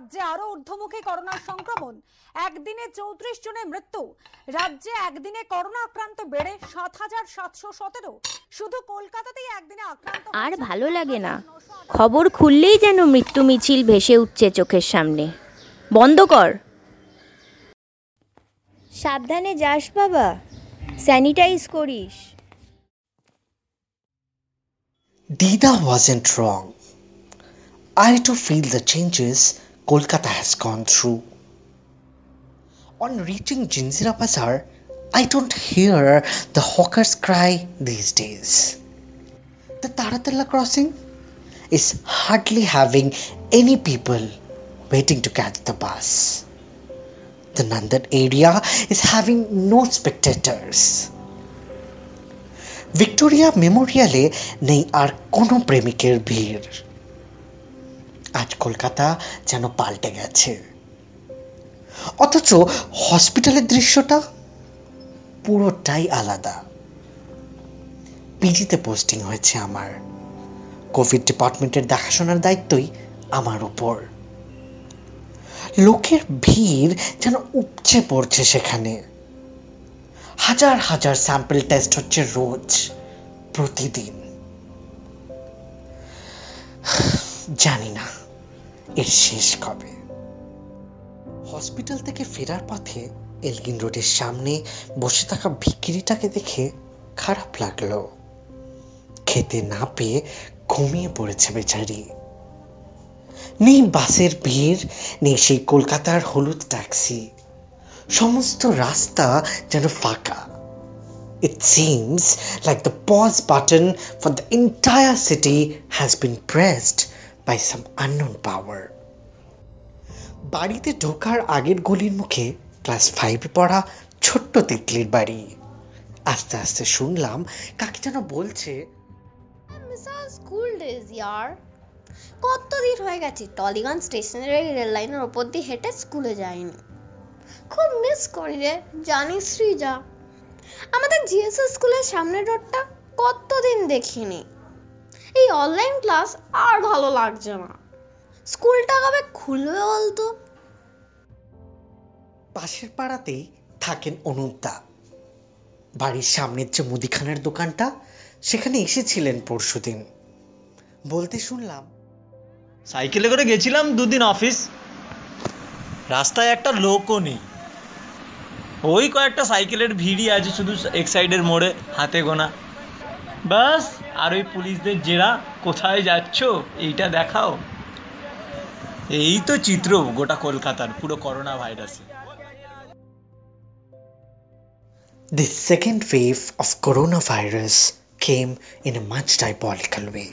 রাজ্যে আরও ঊর্ধ্বমুখী করোনার সংক্রমণ। একদিনে চৌত্রিশ জনের মৃত্যু। রাজ্যে একদিনে করোনা আক্রান্ত বেড়ে সাত হাজার সাতশো সতেরো। শুধু কলকাতাতেই একদিনে আক্রান্ত আর ভালো লাগে না। খবর খুললেই যেন মৃত্যু মিছিল ভেসে উঠছে চোখের সামনে। বন্ধ কর। সাবধানে যাস বাবা। স্যানিটাইজ করিস। Dida wasn't wrong. I too feel the changes Kolkata has gone through. On reaching Jinzira Bazaar, I don't hear the hawkers cry these days. The Taratala crossing is hardly having any people waiting to catch the bus. The Nandan area is having no spectators. Victoria মেমোরিয়ালে নেই আর কোনো প্রেমিকের ভিড় আজ কলকাতা যেন পাল্টে গেছে। অথচ হসপিটালের দৃশ্যটা পুরোটাই আলাদা। পিজিতে পোস্টিং হয়েছে আমার। কোভিড ডিপার্টমেন্টের দেখাশোনার দায়িত্বই আমার উপর। লোকের ভিড় যেন উপচে পড়ছে সেখানে। হাজার হাজার স্যাম্পল টেস্ট হচ্ছে রোজ, প্রতিদিন। জানি না। এর শেষ কবে? হসপিটাল থেকে ফেরার পথে এলগিন রোডের সামনে বসে থাকা ভিকিরিটাকে দেখে খারাপ লাগল। খেতে না পেয়ে ঘুমিয়ে পড়েছে বেচারি। নেই বাসের ভিড় নেই সেই কলকাতার হলুদ ট্যাক্সি। সমস্ত রাস্তা যেন ফাঁকা। It seems like the pause button for the entire city has been pressed. By some unknown power. বাড়িতে ঢোকার আগের গলির মুখে ক্লাস ফাইভে পড়া ছোট্ট তিতলির বাড়ি। আস্তে আস্তে শুনলাম কাকে যেন বলছে স্কুল ডেজ ইয়ার কতদিন হয়ে গেছে, টলিগঞ্জ স্টেশনের রেল লাইনের ওপর দিয়ে হেঁটে স্কুলে যাইনি। খুব মিস করি রে জানিস শ্রীজা আমাদের জিএসএস স্কুলের সামনের রোডটা কতদিন দেখিনি। এই অনলাইন ক্লাস আর ভালো লাগছে না। স্কুলটা কবে খুলবে বলতো? পাশের পাড়াতেই থাকেন অনুদ্দা বাড়ির সামনের যে মুদিখানার দোকানটা সেখানে এসেছিলেন পরশুদিন। বলতে শুনলাম সাইকেলে করে গেছিলাম দুদিন অফিস রাস্তায় একটা লোকও নেই। ওই কয়েকটা সাইকেলের ভিড়ই আছে শুধু এক সাইডের মোড়ে হাতে গোনা। ব্যাস আর ওই পুলিশদের জেরা কোথায় যাচ্ছ এইটা দেখাও এই তো চিত্র গোটা কলকাতার পুরো করোনা ভাইরাসে The second wave of coronavirus came in a much diabolical way.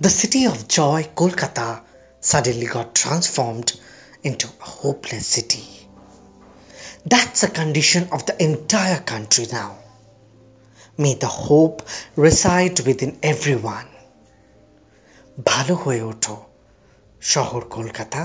The city of joy, Kolkata, suddenly got transformed into a hopeless city. That's the condition of the entire country now. May the hope reside within everyone. ভালো হয়ে ওঠো শহর কলকাতা